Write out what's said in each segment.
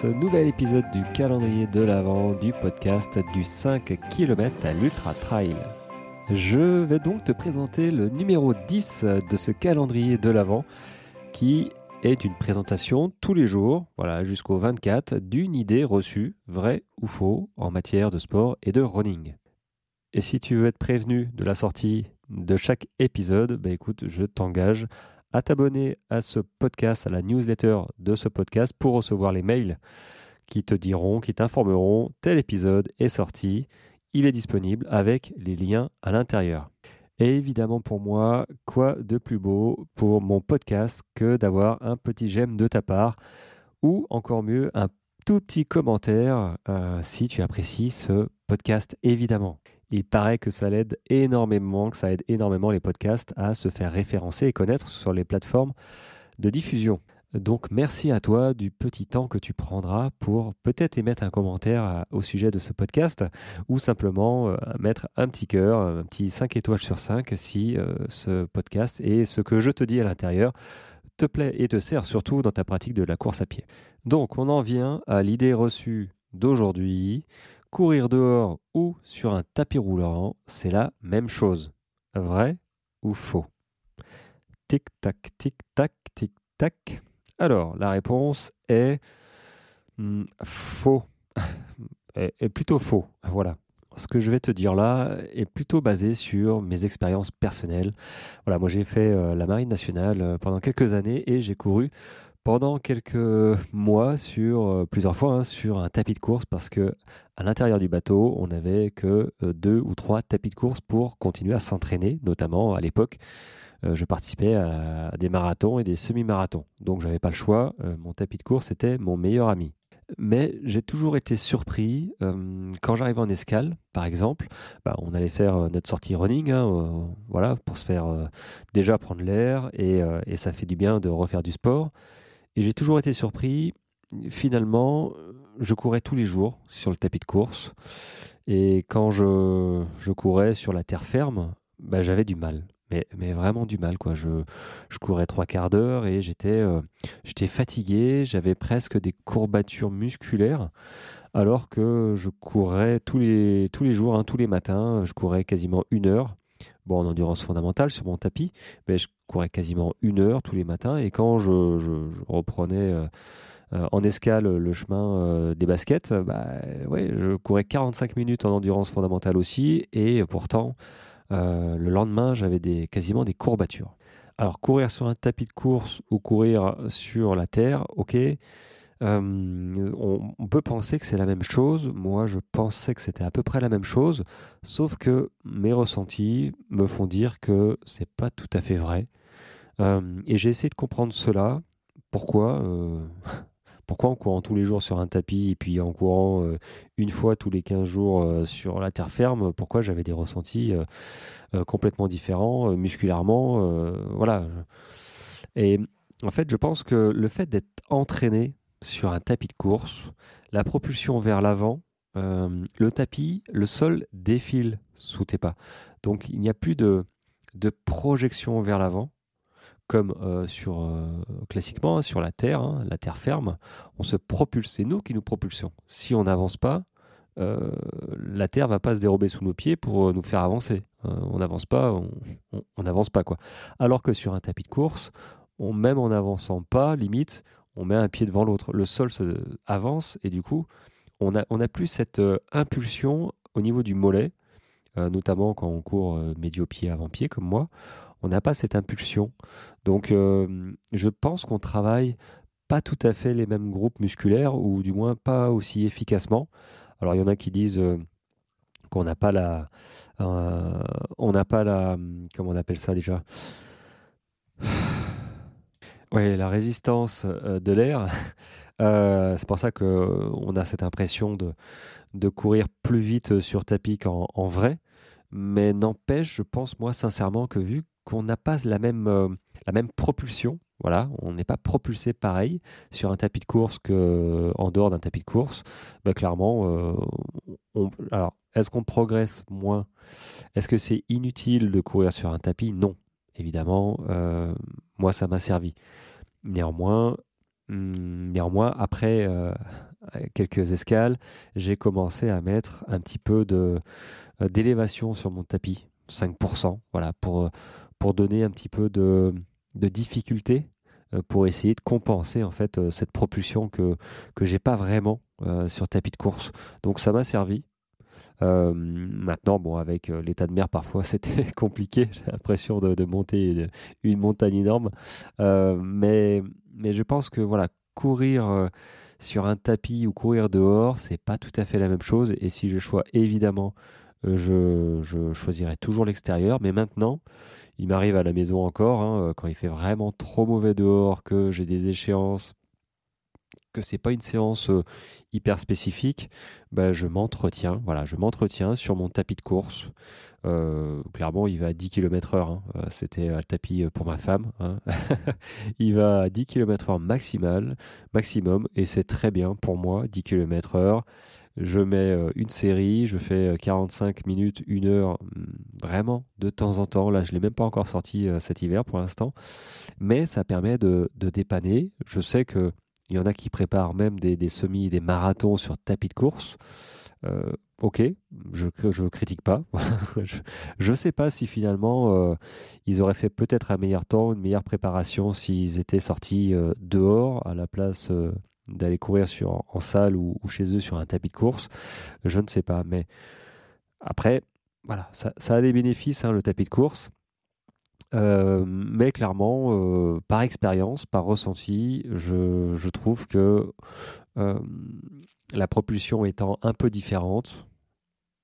ce nouvel épisode du calendrier de l'Avent du podcast du 5 km à l'Ultra Trail. Je vais donc te présenter le numéro 10 de ce calendrier de l'Avent qui est une présentation tous les jours, voilà, jusqu'au 24, d'une idée reçue, vraie ou faux, en matière de sport et de running. Et si tu veux être prévenu de la sortie de chaque épisode, bah écoute, je t'engage à t'abonner à ce podcast, à la newsletter de ce podcast pour recevoir les mails qui te diront, qui t'informeront tel épisode est sorti, il est disponible avec les liens à l'intérieur. Et évidemment pour moi, quoi de plus beau pour mon podcast que d'avoir un petit j'aime de ta part ou encore mieux un tout petit commentaire euh, si tu apprécies ce podcast évidemment. Il paraît que ça l'aide énormément, que ça aide énormément les podcasts à se faire référencer et connaître sur les plateformes de diffusion. Donc merci à toi du petit temps que tu prendras pour peut-être émettre un commentaire au sujet de ce podcast ou simplement euh, mettre un petit cœur, un petit 5 étoiles sur 5 si euh, ce podcast et ce que je te dis à l'intérieur te plaît et te sert surtout dans ta pratique de la course à pied. Donc on en vient à l'idée reçue d'aujourd'hui courir dehors ou sur un tapis roulant, c'est la même chose. Vrai ou faux? Tic-tac, tic-tac, tic-tac. Alors, la réponse est hmm, faux. est, plutôt faux. Voilà. Ce que je vais te dire là est plutôt basé sur mes expériences personnelles. Voilà, moi j'ai fait euh, la Marine nationale euh, pendant quelques années et j'ai couru pendant quelques mois euh, plusieurs fois hein, sur un tapis de course parce que à l'intérieur du bateau on n'avait que deux ou trois tapis de course pour continuer à s'entraîner notamment à l'époque je participais à des marathons et des semi-marathons donc j'avais pas le choix mon tapis de course était mon meilleur ami mais j'ai toujours été surpris quand j'arrivais en escale, par exemple. Bah, on allait faire notre sortie running, hein, voilà, pour se faire déjà prendre l'air et, ça fait du bien de refaire du sport. Et j'ai toujours été surpris. Finalement, je courais tous les jours sur le tapis de course. Et quand je, je courais sur la terre ferme, bah, j'avais du mal. Mais, vraiment du mal. Quoi. Je, je courais trois quarts d'heure et j'étais euh, j'étais fatigué. J'avais presque des courbatures musculaires. Alors que je courais tous les, tous les jours, hein, tous les matins. Je courais quasiment une heure bon, en endurance fondamentale sur mon tapis, mais je courais quasiment une heure tous les matins. Et quand je, reprenais euh, euh, en escale le chemin des baskets, bah, ouais, je courais 45 minutes en endurance fondamentale aussi. Et pourtant, le lendemain, j'avais des, quasiment des courbatures. Alors, courir sur un tapis de course ou courir sur la terre, ok. Euh, on, peut penser que c'est la même chose. Moi, je pensais que c'était à peu près la même chose, sauf que mes ressentis me font dire que c'est pas tout à fait vrai. Euh, et j'ai essayé de comprendre cela. Pourquoi? Euh, Pourquoi en courant tous les jours sur un tapis et puis en courant une fois tous les 15 jours sur la terre ferme, pourquoi j'avais des ressentis complètement différents musculairement Voilà. Et en fait, je pense que le fait d'être entraîné sur un tapis de course, la propulsion vers l'avant, euh, le tapis, le sol défile sous tes pas. Donc il n'y a plus de projection vers l'avant, comme euh, euh, classiquement hein, sur la terre, hein, la terre ferme, on se propulse. C'est nous qui nous propulsons. Si on n'avance pas, la terre va pas se dérober sous nos pieds pour nous faire avancer. on n'avance pas, on n'avance pas quoi. Alors que sur un tapis de course, même en n'avançant pas, limite, on met un pied devant l'autre. Le sol se avance et du coup, on n'a on a plus cette euh, impulsion au niveau du mollet, euh, notamment quand on court euh, médio-pied avant-pied comme moi. On n'a pas cette impulsion. Donc, je pense qu'on travaille pas tout à fait les mêmes groupes musculaires ou du moins pas aussi efficacement. Alors, il y en a qui disent qu'on n'a pas la, on n'a pas la, comment on appelle ça déjà? Oui, la résistance euh, de l'air. Euh, c'est pour ça qu'on a cette impression de, courir plus vite sur tapis qu'en en vrai. Mais n'empêche, je pense moi sincèrement que vu n'a pas la même, euh, la même propulsion, voilà, on n'est pas propulsé pareil sur un tapis de course qu'en dehors d'un tapis de course, bah, clairement, alors est-ce qu'on progresse moins? Est-ce que c'est inutile de courir sur un tapis? Non, évidemment, moi ça m'a servi. Néanmoins, hum, néanmoins, après quelques escales, j'ai commencé à mettre un petit peu de d'élévation sur mon tapis, 5%, voilà, pour, pour donner un petit peu de, difficulté pour essayer de compenser en fait cette propulsion que que j'ai pas vraiment sur tapis de course. Donc ça m'a servi. Euh, maintenant, bon, avec euh, l'état de mer, parfois c'était compliqué. J'ai l'impression de, monter une, montagne énorme. Euh, mais, mais je pense que voilà, courir sur un tapis ou courir dehors, c'est pas tout à fait la même chose. Et si je choisis, évidemment, je, je choisirais toujours l'extérieur. Mais maintenant, il m'arrive à la maison encore, hein, quand il fait vraiment trop mauvais dehors, que j'ai des échéances que c'est pas une séance euh, hyper spécifique, bah, je m'entretiens. Voilà, je m'entretiens sur mon tapis de course. Euh, clairement, il va à 10 km/h. Hein. Euh, c'était le tapis pour ma femme. Hein. il va à 10 km/h maximal, maximum, et c'est très bien pour moi, 10 km/h. Je mets une série, je fais 45 minutes, une heure, hmm, vraiment de temps en temps. Là, je ne l'ai même pas encore sorti cet hiver pour l'instant, mais ça permet de, dépanner. Je sais que il y en a qui préparent même des, des semis, des marathons sur tapis de course. Euh, ok, je ne critique pas. je ne sais pas si finalement euh, ils auraient fait peut-être un meilleur temps, une meilleure préparation s'ils étaient sortis euh, dehors à la place d'aller courir en salle ou, chez eux sur un tapis de course. Je ne sais pas. Mais après, voilà, ça, a des bénéfices, hein, le tapis de course. Euh, mais clairement, euh, par expérience, par ressenti, je, trouve que euh, la propulsion étant un peu différente,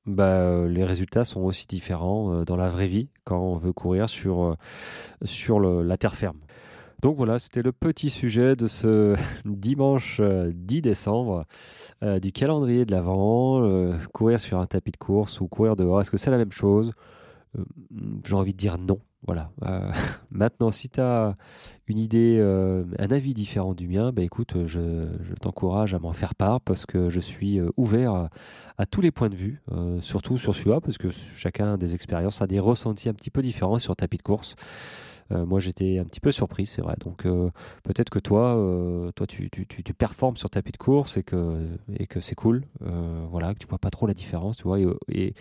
bah, les résultats sont aussi différents dans la vraie vie quand on veut courir sur la terre ferme. Donc voilà, c'était le petit sujet de ce dimanche 10 décembre du calendrier de l'Avent. courir sur un tapis de course ou courir dehors, est-ce que c'est la même chose? J'ai envie de dire non. Voilà. Euh, maintenant, si tu as une idée, euh, un avis différent du mien, bah, écoute, je, t'encourage à m'en faire part parce que je suis euh, ouvert à, tous les points de vue, surtout sur celui-là, parce que chacun des expériences a des ressentis un petit peu différents sur tapis de course. Moi, j'étais un petit peu surpris, c'est vrai. Donc, peut-être que toi, toi, tu, performes sur tapis de course et que, et que c'est cool. voilà, que tu vois pas trop la différence, tu vois. Et,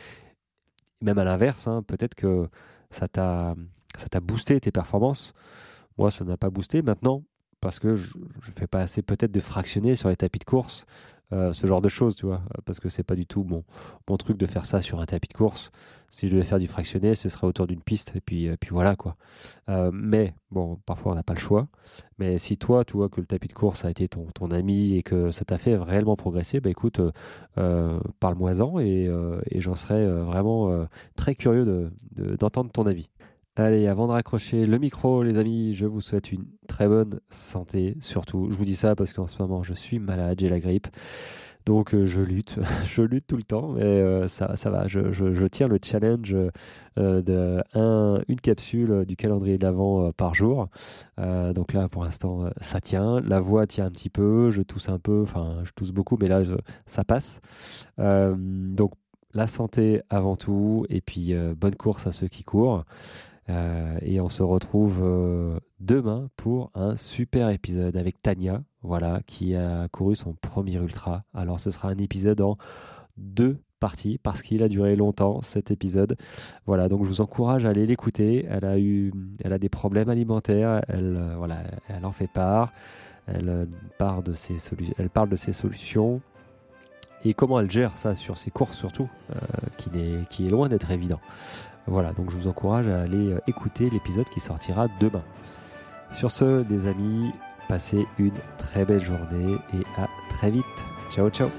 même à l'inverse, hein, peut-être que ça t'a ça t'a boosté tes performances. Moi, ça n'a pas boosté. Maintenant, parce que je ne fais pas assez peut-être de fractionner sur les tapis de course, euh, ce genre de choses, tu vois, parce que c'est pas du tout mon, mon truc de faire ça sur un tapis de course. Si je devais faire du fractionné, ce serait autour d'une piste, et puis, euh, puis voilà quoi. Euh, mais bon, parfois on n'a pas le choix. Mais si toi, tu vois que le tapis de course a été ton, ton ami et que ça t'a fait réellement progresser, bah écoute, parle-moi-en et, et j'en serais vraiment très curieux d'entendre de, ton avis. Allez, avant de raccrocher le micro, les amis, je vous souhaite une très bonne santé, surtout. Je vous dis ça parce qu'en ce moment, je suis malade, j'ai la grippe. Donc euh, je lutte, je lutte tout le temps, mais euh, ça, ça va. Je, tiens le challenge euh, capsule du calendrier de l'avant par jour. donc là, pour l'instant, ça tient. La voix tient un petit peu, je tousse un peu, enfin, je tousse beaucoup, mais là, ça passe. donc la santé avant tout, et puis bonne course à ceux qui courent. Euh, et on se retrouve euh, demain pour un super épisode avec Tania, voilà, qui a couru son premier ultra. Alors ce sera un épisode en deux parties parce qu'il a duré longtemps cet épisode. Voilà, donc je vous encourage à aller l'écouter. Elle a eu, des problèmes alimentaires, elle, euh, en fait part. Elle parle de ses solutions et comment elle gère ça sur ses courses surtout, qui, est, qui est loin d'être évident. Voilà, donc je vous encourage à aller euh, écouter l'épisode qui sortira demain. Sur ce, les amis, passez une très belle journée et à très vite. Ciao, ciao